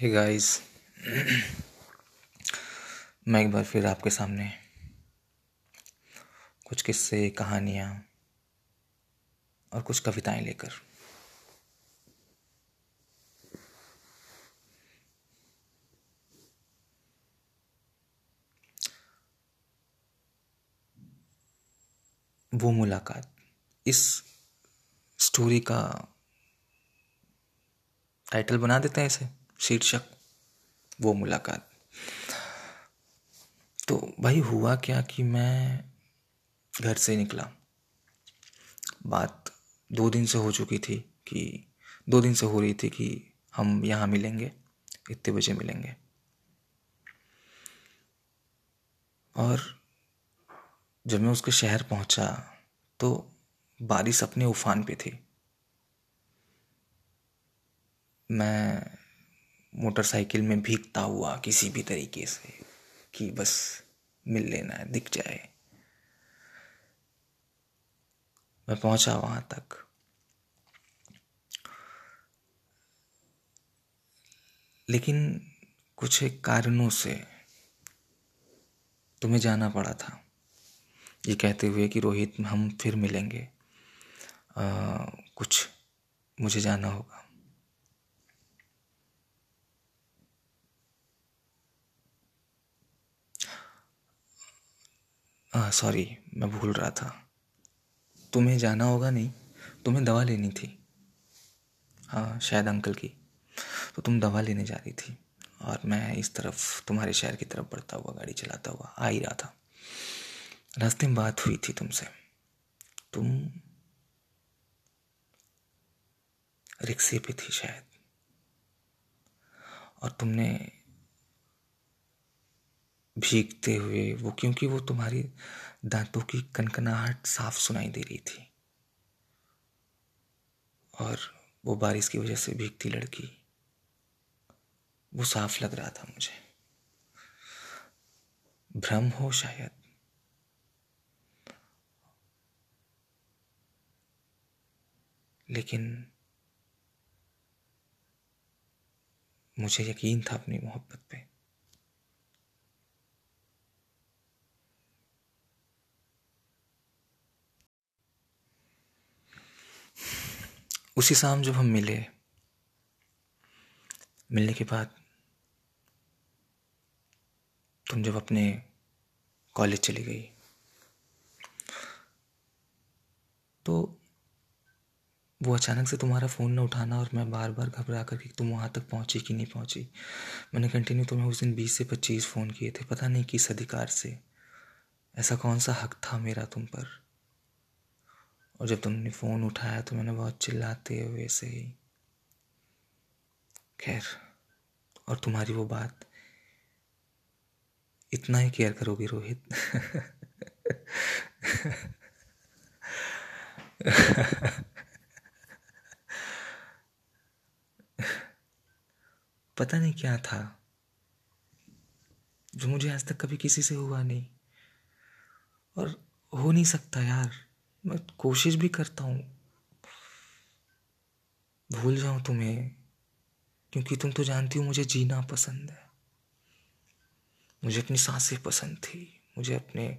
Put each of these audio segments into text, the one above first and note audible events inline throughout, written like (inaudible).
Hey guys (clears throat) मैं एक बार फिर आपके सामने कुछ किस्से, कहानियाँ और कुछ कविताएँ लेकर। वो मुलाकात, इस स्टोरी का टाइटल बना देते हैं इसे। शीर्षक, वो मुलाकात। तो भाई हुआ क्या कि मैं घर से निकला? बात दो दिन से हो चुकी थी कि, दो दिन से हो रही थी कि हम यहाँ मिलेंगे, इतने बजे मिलेंगे। और जब मैं उसके शहर पहुँचा तो बारिश अपने उफान पे थी। मैं मोटरसाइकिल में भीगता हुआ किसी भी तरीके से कि बस मिल लेना है दिख जाए। मैं पहुँचा वहाँ तक। लेकिन कुछ कारणों से तुम्हें जाना पड़ा था। ये कहते हुए कि रोहित हम फिर मिलेंगे। आ, कुछ मुझे जाना होगा। हाँ सॉरी मैं भूल रहा था। तुम्हें जाना होगा नहीं, तुम्हें दवा लेनी थी। हाँ शायद अंकल की। तो तुम दवा लेने जा रही थी और मैं इस तरफ़, तुम्हारे शहर की तरफ़ बढ़ता हुआ गाड़ी चलाता हुआ आ ही रहा था। रास्ते में बात हुई थी तुमसे। तुम रिक्शे पे थी शायद। और तुमने भीगते हुए वो, क्योंकि वो तुम्हारी दांतों की कनकनाहट साफ़ सुनाई दे रही थी। और वो बारिश की वजह से भीगती लड़की, वो साफ़ लग रहा था मुझे। भ्रम हो शायद। लेकिन मुझे यकीन था अपनी मोहब्बत पे। उसी शाम जब हम मिले, मिलने के बाद तुम जब अपने कॉलेज चली गई तो वो अचानक से तुम्हारा फ़ोन न उठाना और मैं बार बार घबरा कर कि तुम वहाँ तक पहुँची कि नहीं पहुँची। मैंने कंटिन्यू तुम्हें उस दिन बीस से पच्चीस फ़ोन किए थे, पता नहीं किस अधिकार से। ऐसा कौन सा हक था मेरा तुम पर? और जब तुमने फ़ोन उठाया तो मैंने बहुत चिल्लाते हुए से ही, खैर, और तुम्हारी वो बात, इतना ही केयर करोगे रोहित? पता नहीं क्या था, जो मुझे आज तक कभी किसी से हुआ नहीं, और हो नहीं सकता यार। मैं कोशिश भी करता हूँ। भूल जाऊँ तुम्हें, क्योंकि तुम तो जानती हो मुझे जीना पसंद है। मुझे अपनी साँसें पसंद थी, मुझे अपने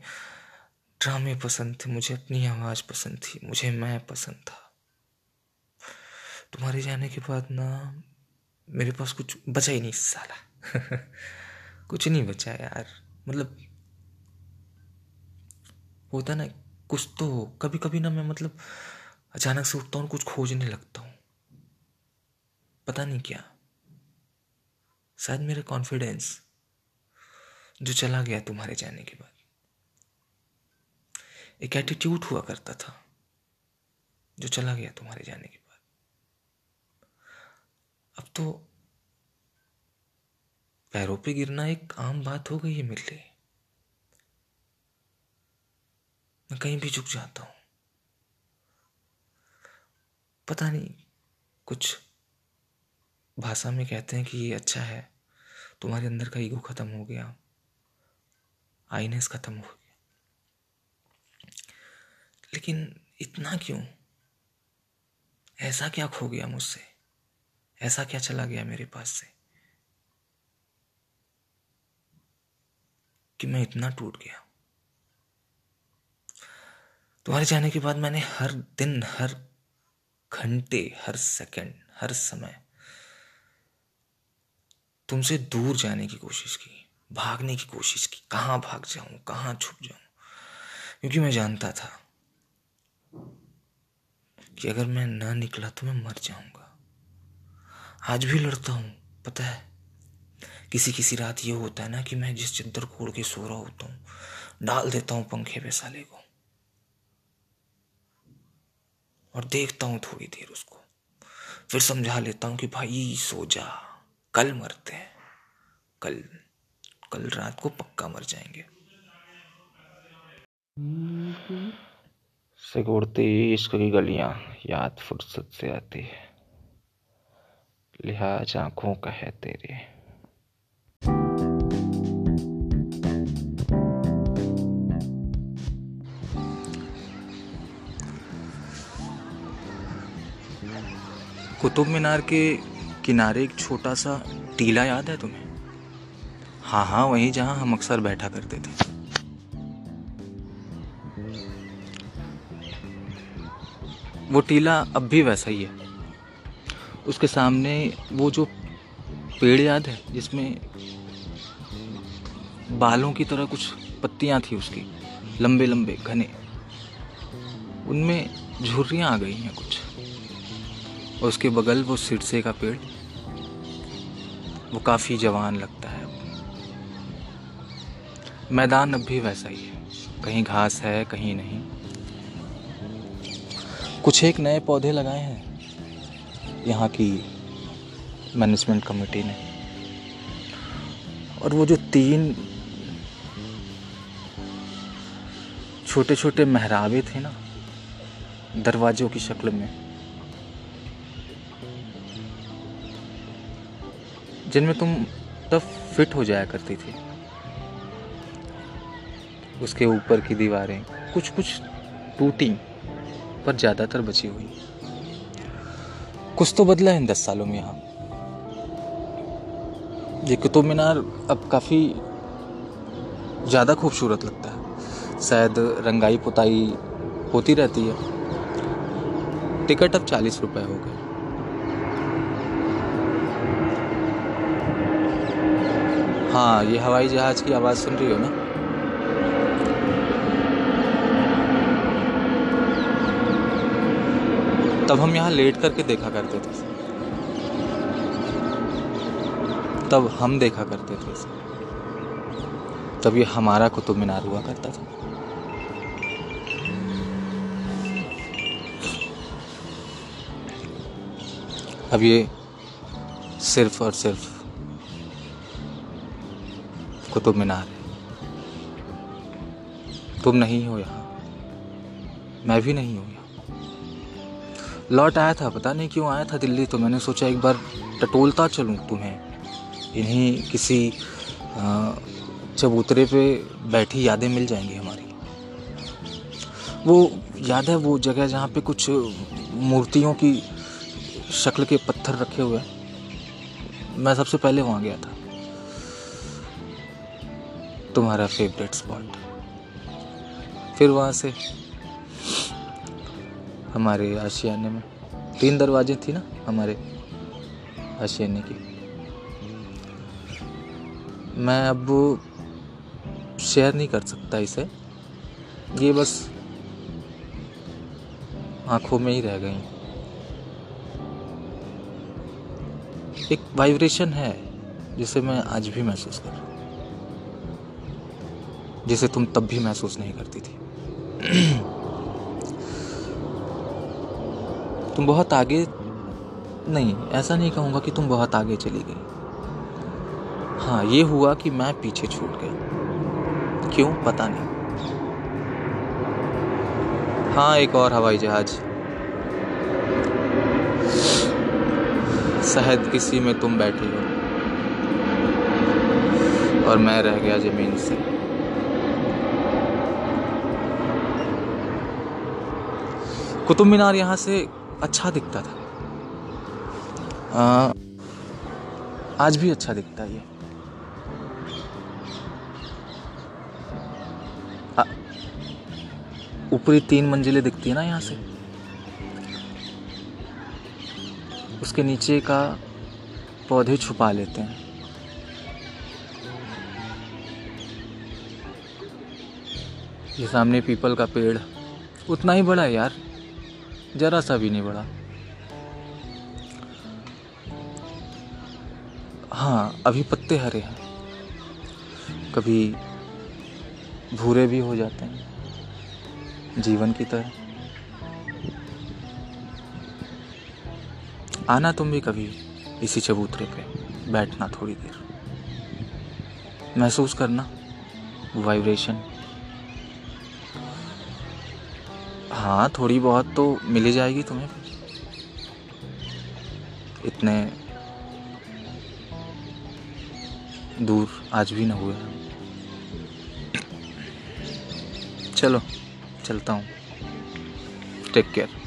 ड्रामे पसंद थे, मुझे अपनी आवाज़ पसंद थी, मुझे मैं पसंद था। तुम्हारे जाने के बाद ना मेरे पास कुछ बचा ही नहीं साला। (laughs) कुछ नहीं बचा यार। मतलब होता ना कुछ तो कभी कभी ना मैं मतलब अचानक से उठता हूँ कुछ खोजने लगता हूँ। पता नहीं क्या। शायद मेरा कॉन्फिडेंस जो चला गया तुम्हारे जाने के बाद। एक एटीट्यूड हुआ करता था, जो चला गया तुम्हारे जाने के बाद। अब तो पैरों पे गिरना एक आम बात हो गई है मेरे लिए। मैं कहीं भी झुक जाता हूँ। पता नहीं, कुछ भाषा में कहते हैं कि ये अच्छा है, तुम्हारे अंदर का ईगो ख़त्म हो गया, आईनेस ख़त्म हो गया। लेकिन इतना क्यों? ऐसा क्या खो गया मुझसे? ऐसा क्या चला गया मेरे पास से? कि मैं इतना टूट गया तुम्हारे जाने के बाद मैंने हर दिन, हर घंटे, हर सेकंड, हर समय तुमसे दूर जाने की कोशिश की, भागने की कोशिश की, कहाँ भाग जाऊँ, कहाँ छुप जाऊँ। क्योंकि मैं जानता था कि अगर मैं ना निकला तो मैं मर जाऊँगा। आज भी लड़ता हूँ, पता है? किसी किसी रात ये होता है ना कि मैं जिस चद्दर कोड़ के सो रहा होता हूँ, डाल देता हूँ पंखे पे साले को। और देखता हूँ थोड़ी देर उसको। फिर समझा लेता हूँ कि भाई, सो जा। कल मरते हैं। कल कल रात को पक्का मर जाएँगे। सिकुड़ती इश्क की गलियाँ याद फुर्सत से आती है। लिहाज आँखों का है तेरे। कुतुब मीनार के किनारे एक छोटा सा टीला याद है तुम्हें? हाँ हाँ वहीं जहाँ हम अक्सर बैठा करते थे। वो टीला अब भी वैसा ही है। उसके सामने वो जो पेड़ याद है, जिसमें बालों की तरह कुछ पत्तियाँ थी उसकी लंबे लंबे घने, उनमें झुर्रियाँ आ गई हैं कुछ। और उसके बगल वो सिरसे का पेड़, वो काफ़ी जवान लगता है। मैदान अब भी वैसा ही है। कहीं घास है, कहीं नहीं। कुछ एक नए पौधे लगाए हैं। यहाँ की मैनेजमेंट कमेटी ने। और वो जो तीन छोटे छोटे महराबे थे ना, दरवाजों की शक्ल में जिनमें तुम तब फिट हो जाया करती थी। उसके ऊपर की दीवारें कुछ कुछ टूटी, पर ज़्यादातर बची हुई। कुछ तो बदला है इन दस सालों में यहाँ। ये कुतुब मीनार अब काफ़ी ज़्यादा खूबसूरत लगता है। शायद रंगाई पुताई होती रहती है। टिकट अब चालीस रुपए हो गए। हाँ ये हवाई जहाज़ की आवाज़ सुन रही हो ना? तब हम यहाँ लेट करके देखा करते थे तब हम देखा करते थे तब ये हमारा कुतुब मीनार हुआ करता था। अब ये सिर्फ़ और सिर्फ़ कुतुब मीनार है। तुम नहीं हो यहाँ। मैं भी नहीं हूँ यहाँ। लौट आया था, पता नहीं क्यों आया था दिल्ली तो मैंने सोचा एक बार टटोलता चलूँ तुम्हें। इन्हीं किसी चबूतरे पे बैठी यादें मिल जाएँगी हमारी। वो याद है वो जगह जहाँ पे कुछ मूर्तियों की शक्ल के पत्थर रखे हुए हैं? मैं सबसे पहले वहाँ गया था। तुम्हारा फेवरेट स्पॉट फिर वहाँ से हमारे आशियाने में। तीन दरवाजे थी ना हमारे आशियाने की। मैं अब शेयर नहीं कर सकता इसे। ये बस आँखों में ही रह गई। एक वाइब्रेशन है जिसे मैं आज भी महसूस कर रहा हूँ। जिसे तुम तब भी महसूस नहीं करती थी। (clears throat) तुम बहुत आगे, नहीं, ऐसा नहीं कहूँगा कि तुम बहुत आगे चली गई। हाँ ये हुआ कि मैं पीछे छूट गया। क्यों? पता नहीं। हाँ एक और हवाई जहाज़। शहद किसी में तुम बैठी हो। और मैं रह गया ज़मीन से। कुतुब मीनार यहाँ से अच्छा दिखता था। आ, आज भी अच्छा दिखता है ये। ऊपरी तीन मंजिलें दिखती है ना यहाँ से। उसके नीचे का पौधे छुपा लेते हैं। ये सामने पीपल का पेड़। उतना ही बड़ा है यार। जरा सा भी नहीं बढ़ा। हाँ अभी पत्ते हरे हैं। कभी भूरे भी हो जाते हैं, जीवन की तरह। आना तुम भी कभी इसी चबूतरे पे, बैठना थोड़ी देर। महसूस करना वाइब्रेशन हाँ थोड़ी बहुत तो मिल जाएगी तुम्हें। इतने दूर आज भी ना हुए चलो, चलता हूँ। Take care